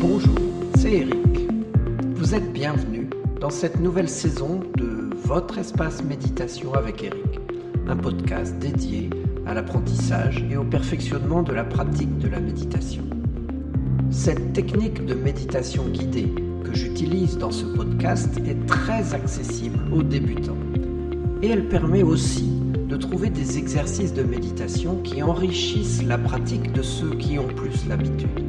Bonjour, c'est Eric. Vous êtes bienvenue dans cette nouvelle saison de Votre espace méditation avec Eric, un podcast dédié à l'apprentissage et au perfectionnement de la pratique de la méditation. Cette technique de méditation guidée que j'utilise dans ce podcast est très accessible aux débutants et elle permet aussi de trouver des exercices de méditation qui enrichissent la pratique de ceux qui ont plus l'habitude.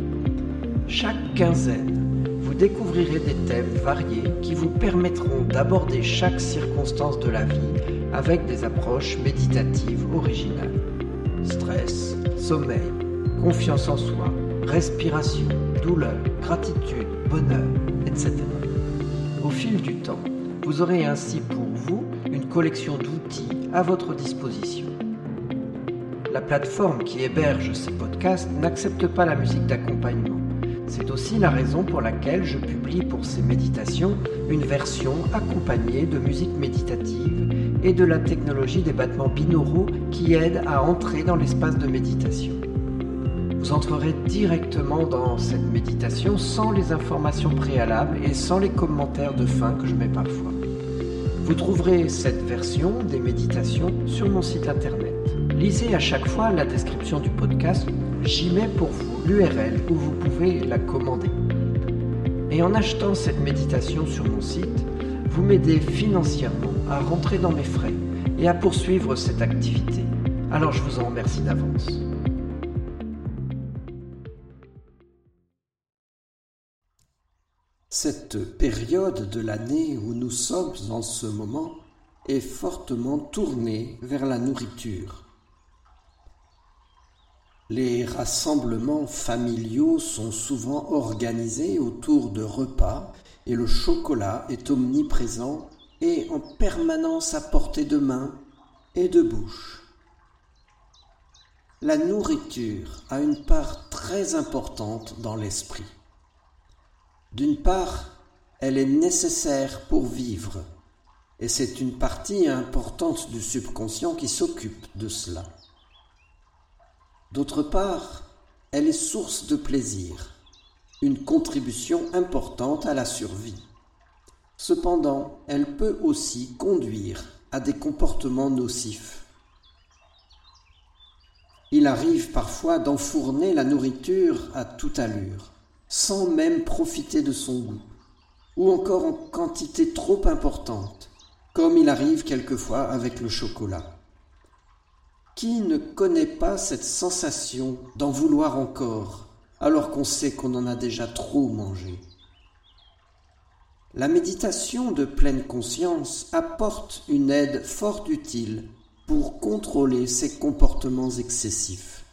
Chaque quinzaine, vous découvrirez des thèmes variés qui vous permettront d'aborder chaque circonstance de la vie avec des approches méditatives originales. Stress, sommeil, confiance en soi, respiration, douleur, gratitude, bonheur, etc. Au fil du temps, vous aurez ainsi pour vous une collection d'outils à votre disposition. La plateforme qui héberge ces podcasts n'accepte pas la musique d'accompagnement. C'est aussi la raison pour laquelle je publie pour ces méditations une version accompagnée de musique méditative et de la technologie des battements binauraux qui aide à entrer dans l'espace de méditation. Vous entrerez directement dans cette méditation sans les informations préalables et sans les commentaires de fin que je mets parfois. Vous trouverez cette version des méditations sur mon site internet. Lisez à chaque fois la description du podcast, j'y mets pour vous l'URL où vous pouvez la commander. Et en achetant cette méditation sur mon site, vous m'aidez financièrement à rentrer dans mes frais et à poursuivre cette activité. Alors je vous en remercie d'avance. Cette période de l'année où nous sommes en ce moment est fortement tournée vers la nourriture. Les rassemblements familiaux sont souvent organisés autour de repas et le chocolat est omniprésent et en permanence à portée de main et de bouche. La nourriture a une part très importante dans l'esprit. D'une part, elle est nécessaire pour vivre, et c'est une partie importante du subconscient qui s'occupe de cela. D'autre part, elle est source de plaisir, une contribution importante à la survie. Cependant, elle peut aussi conduire à des comportements nocifs. Il arrive parfois d'enfourner la nourriture à toute allure sans même profiter de son goût, ou encore en quantité trop importante, comme il arrive quelquefois avec le chocolat. Qui ne connaît pas cette sensation d'en vouloir encore, alors qu'on sait qu'on en a déjà trop mangé? La méditation de pleine conscience apporte une aide fort utile pour contrôler ces comportements excessifs.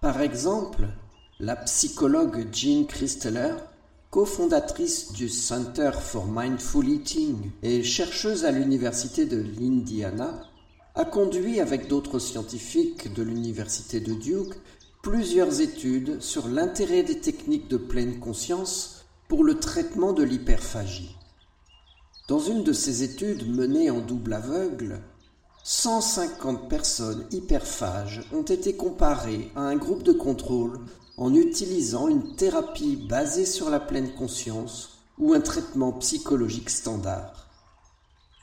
Par exemple, la psychologue Jean Christeler, cofondatrice du Center for Mindful Eating et chercheuse à l'Université de l'Indiana, a conduit avec d'autres scientifiques de l'Université de Duke plusieurs études sur l'intérêt des techniques de pleine conscience pour le traitement de l'hyperphagie. Dans une de ces études menées en double aveugle, 150 personnes hyperphages ont été comparées à un groupe de contrôle en utilisant une thérapie basée sur la pleine conscience ou un traitement psychologique standard.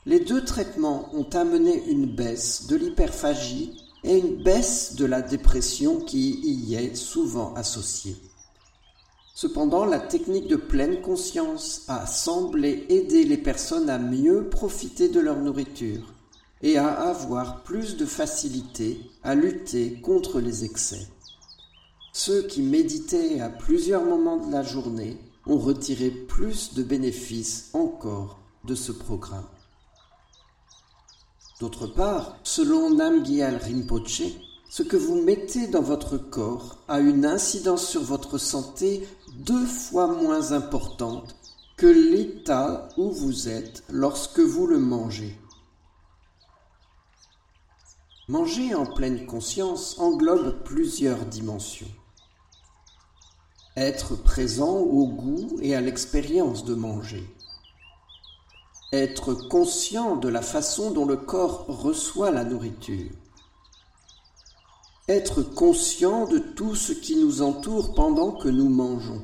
Les deux traitements ont amené une baisse de l'hyperphagie et une baisse de la dépression qui y est souvent associée. Cependant, la technique de pleine conscience a semblé aider les personnes à mieux profiter de leur nourriture et à avoir plus de facilité à lutter contre les excès. Ceux qui méditaient à plusieurs moments de la journée ont retiré plus de bénéfices encore de ce programme. D'autre part, selon Namgyal Rinpoche, ce que vous mettez dans votre corps a une incidence sur votre santé deux fois moins importante que l'état où vous êtes lorsque vous le mangez. Manger en pleine conscience englobe plusieurs dimensions. Être présent au goût et à l'expérience de manger. Être conscient de la façon dont le corps reçoit la nourriture. Être conscient de tout ce qui nous entoure pendant que nous mangeons.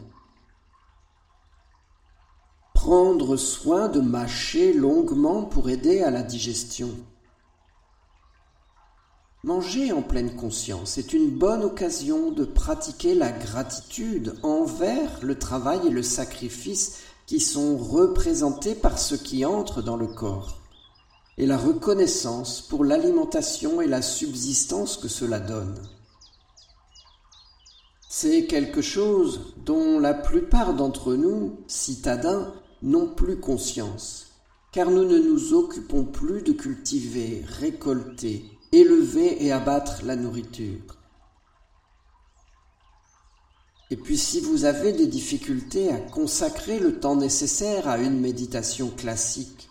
Prendre soin de mâcher longuement pour aider à la digestion. Manger en pleine conscience est une bonne occasion de pratiquer la gratitude envers le travail et le sacrifice qui sont représentés par ce qui entre dans le corps, et la reconnaissance pour l'alimentation et la subsistance que cela donne. C'est quelque chose dont la plupart d'entre nous, citadins, n'ont plus conscience, car nous ne nous occupons plus de cultiver, récolter, élever et abattre la nourriture. Et puis si vous avez des difficultés à consacrer le temps nécessaire à une méditation classique,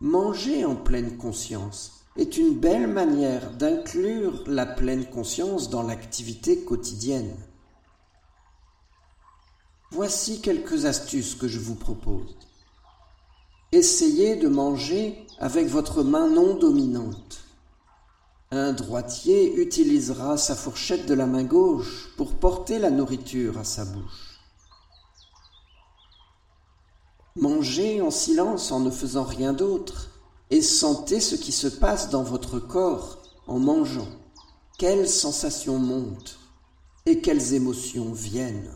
manger en pleine conscience est une belle manière d'inclure la pleine conscience dans l'activité quotidienne. Voici quelques astuces que je vous propose. Essayez de manger avec votre main non dominante. Un droitier utilisera sa fourchette de la main gauche pour porter la nourriture à sa bouche. Mangez en silence en ne faisant rien d'autre et sentez ce qui se passe dans votre corps en mangeant. Quelles sensations montent et quelles émotions viennent.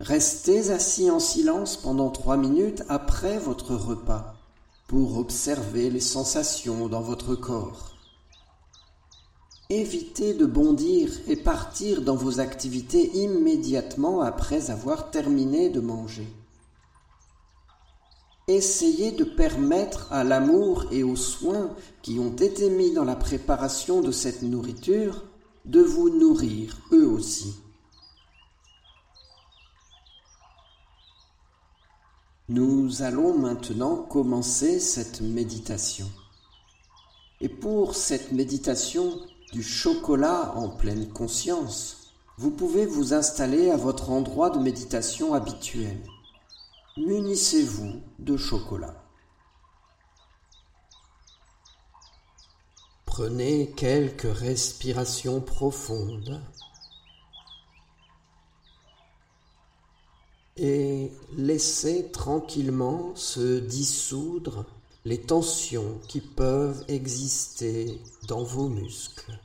Restez assis en silence pendant trois minutes après votre repas pour observer les sensations dans votre corps. Évitez de bondir et partir dans vos activités immédiatement après avoir terminé de manger. Essayez de permettre à l'amour et aux soins qui ont été mis dans la préparation de cette nourriture de vous nourrir eux aussi. Nous allons maintenant commencer cette méditation. Et pour cette méditation du chocolat en pleine conscience, vous pouvez vous installer à votre endroit de méditation habituel. Munissez-vous de chocolat. Prenez quelques respirations profondes et laissez tranquillement se dissoudre les tensions qui peuvent exister dans vos muscles.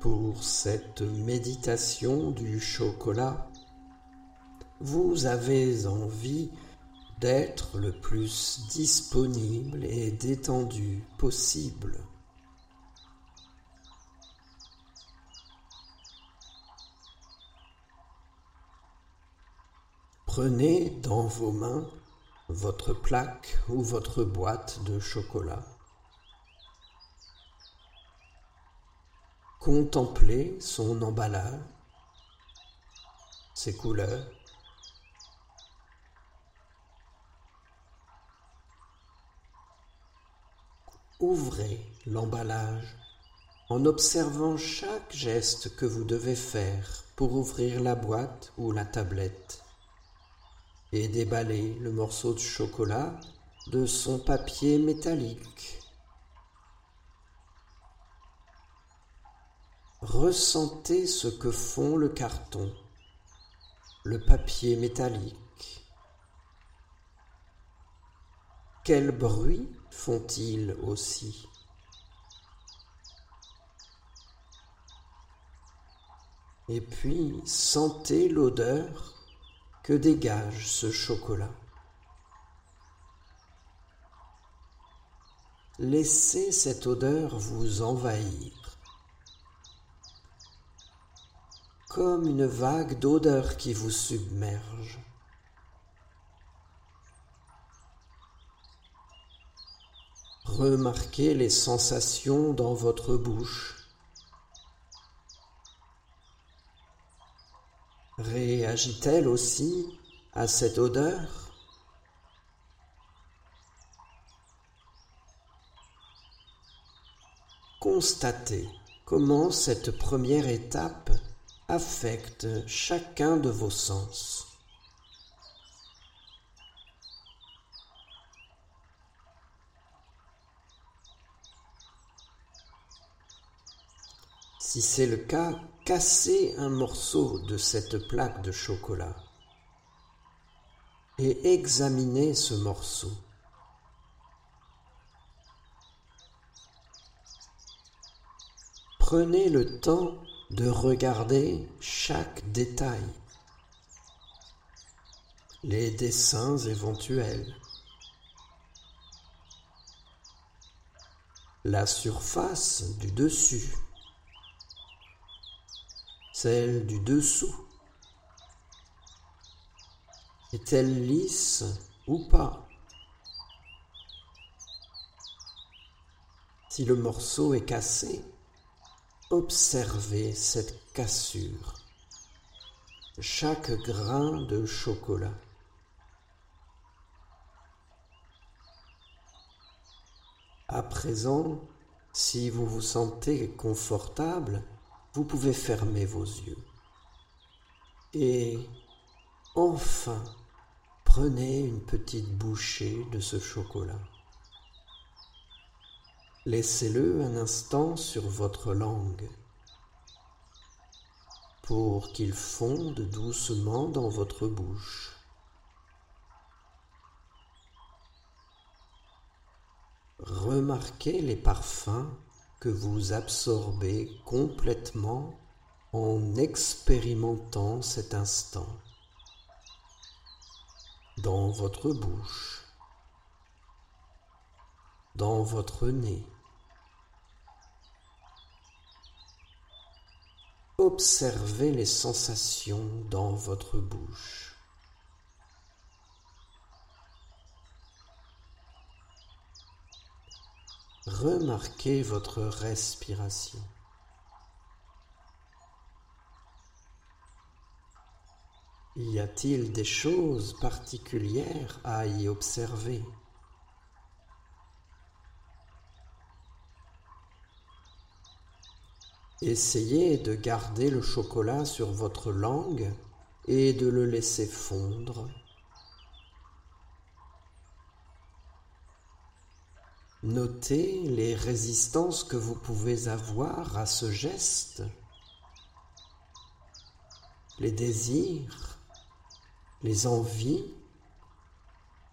Pour cette méditation du chocolat, vous avez envie d'être le plus disponible et détendu possible. Prenez dans vos mains votre plaque ou votre boîte de chocolat. Contemplez son emballage, ses couleurs. Ouvrez l'emballage en observant chaque geste que vous devez faire pour ouvrir la boîte ou la tablette et déballer le morceau de chocolat de son papier métallique. Ressentez ce que font le carton, le papier métallique. Quel bruit font-ils aussi? Et puis sentez l'odeur que dégage ce chocolat. laissez cette odeur vous envahir. Comme une vague d'odeur qui vous submerge. Remarquez les sensations dans votre bouche. Réagit-elle aussi à cette odeur? Constatez comment cette première étape affecte chacun de vos sens. Si c'est le cas, cassez un morceau de cette plaque de chocolat et examinez ce morceau. Prenez le temps de regarder chaque détail, les dessins éventuels, la surface du dessus, celle du dessous. Est-elle lisse ou pas? Si le morceau est cassé, observez cette cassure, chaque grain de chocolat. À présent, si vous vous sentez confortable, vous pouvez fermer vos yeux. Et enfin, prenez une petite bouchée de ce chocolat. Laissez-le un instant sur votre langue pour qu'il fonde doucement dans votre bouche. Remarquez les parfums que vous absorbez complètement en expérimentant cet instant dans votre bouche, dans votre nez. Observez les sensations dans votre bouche. Remarquez votre respiration. Y a-t-il des choses particulières à y observer? Essayez de garder le chocolat sur votre langue et de le laisser fondre. Notez les résistances que vous pouvez avoir à ce geste, les désirs, les envies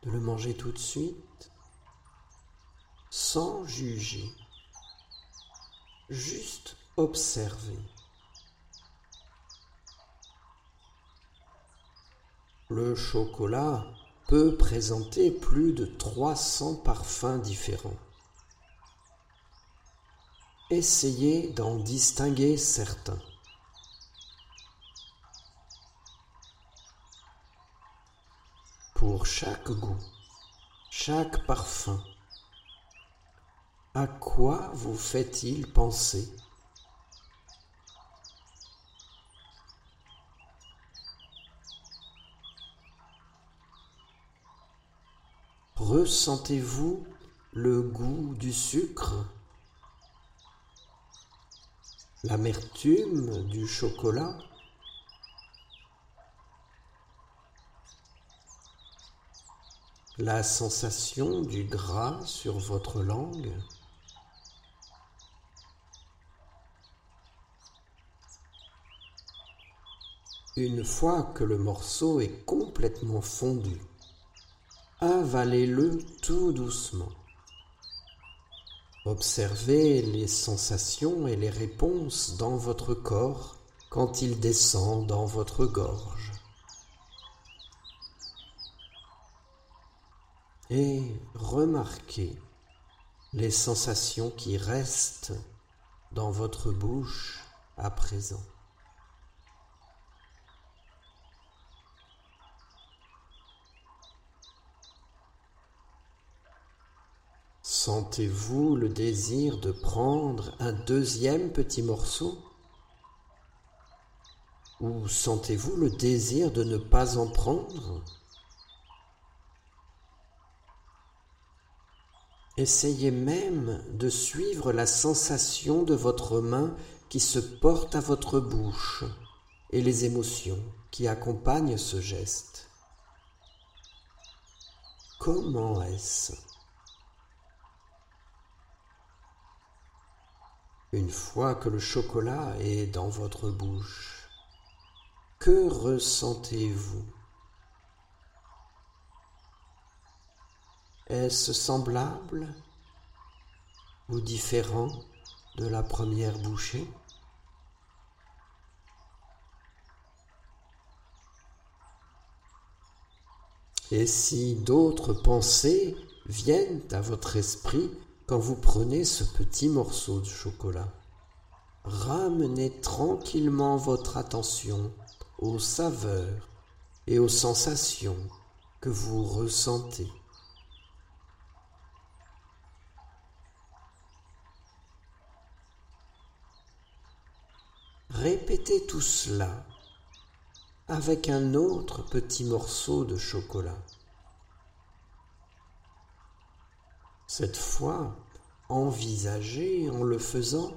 de le manger tout de suite, sans juger, juste observer. Le chocolat peut présenter plus de 300 parfums différents. Essayez d'en distinguer certains. Pour chaque goût, chaque parfum, à quoi vous fait-il penser? Ressentez-vous le goût du sucre? L'amertume du chocolat? La sensation du gras sur votre langue? Une fois que le morceau est complètement fondu, avalez-le tout doucement. Observez les sensations et les réponses dans votre corps quand il descend dans votre gorge. Et remarquez les sensations qui restent dans votre bouche à présent. Sentez-vous le désir de prendre un deuxième petit morceau? Ou sentez-vous le désir de ne pas en prendre? Essayez même de suivre la sensation de votre main qui se porte à votre bouche et les émotions qui accompagnent ce geste. Comment est-ce Une fois que le chocolat est dans votre bouche, que ressentez-vous? Est-ce semblable ou différent de la première bouchée? Et si d'autres pensées viennent à votre esprit quand vous prenez ce petit morceau de chocolat, ramenez tranquillement votre attention aux saveurs et aux sensations que vous ressentez. Répétez tout cela avec un autre petit morceau de chocolat. Cette fois, envisagez en le faisant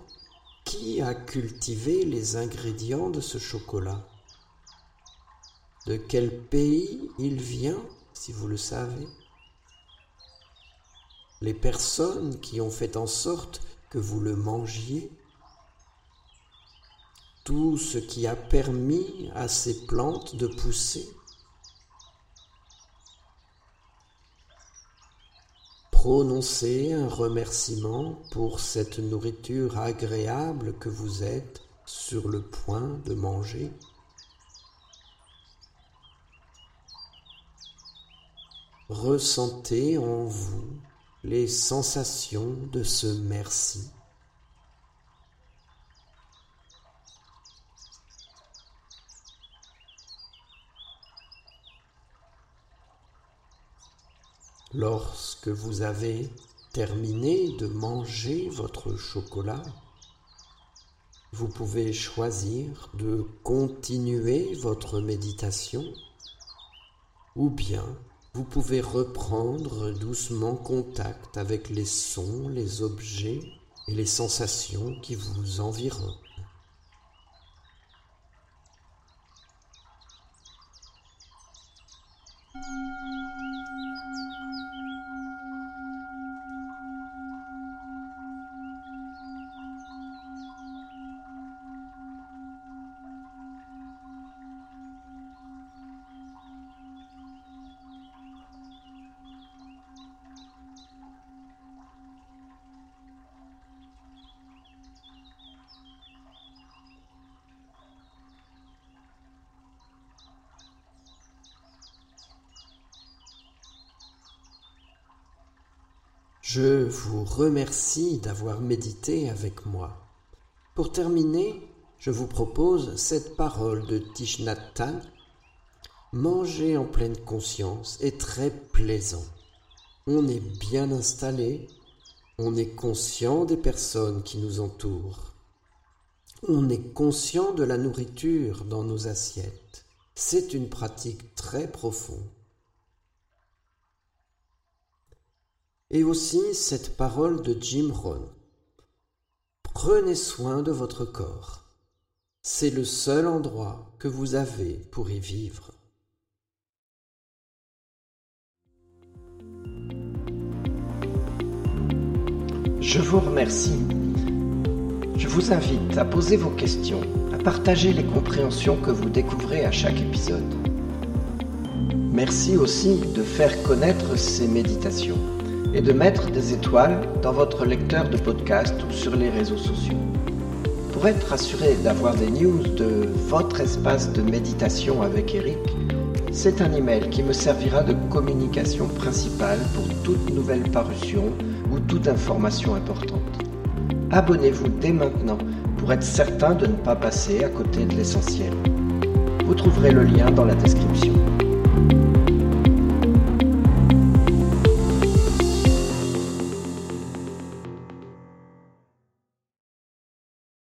qui a cultivé les ingrédients de ce chocolat? De quel pays il vient, si vous le savez? Les personnes qui ont fait en sorte que vous le mangiez? Tout ce qui a permis à ces plantes de pousser? Prononcez un remerciement pour cette nourriture agréable que vous êtes sur le point de manger. Ressentez en vous les sensations de ce merci. Lorsque vous avez terminé de manger votre chocolat, vous pouvez choisir de continuer votre méditation ou bien vous pouvez reprendre doucement contact avec les sons, les objets et les sensations qui vous environnent. Je vous remercie d'avoir médité avec moi. Pour terminer, je vous propose cette parole de Thich Manger en pleine conscience est très plaisant. On est bien installé, on est conscient des personnes qui nous entourent. On est conscient de la nourriture dans nos assiettes. C'est une pratique très profonde. Et aussi cette parole de Jim Rohn. Prenez soin de votre corps. C'est le seul endroit que vous avez pour y vivre. Je vous remercie. Je vous invite à poser vos questions, à partager les compréhensions que vous découvrez à chaque épisode. Merci aussi de faire connaître ces méditations et de mettre des étoiles dans votre lecteur de podcast ou sur les réseaux sociaux. Pour être assuré d'avoir des news de votre espace de méditation avec Eric, c'est un email qui me servira de communication principale pour toute nouvelle parution ou toute information importante. Abonnez-vous dès maintenant pour être certain de ne pas passer à côté de l'essentiel. Vous trouverez le lien dans la description.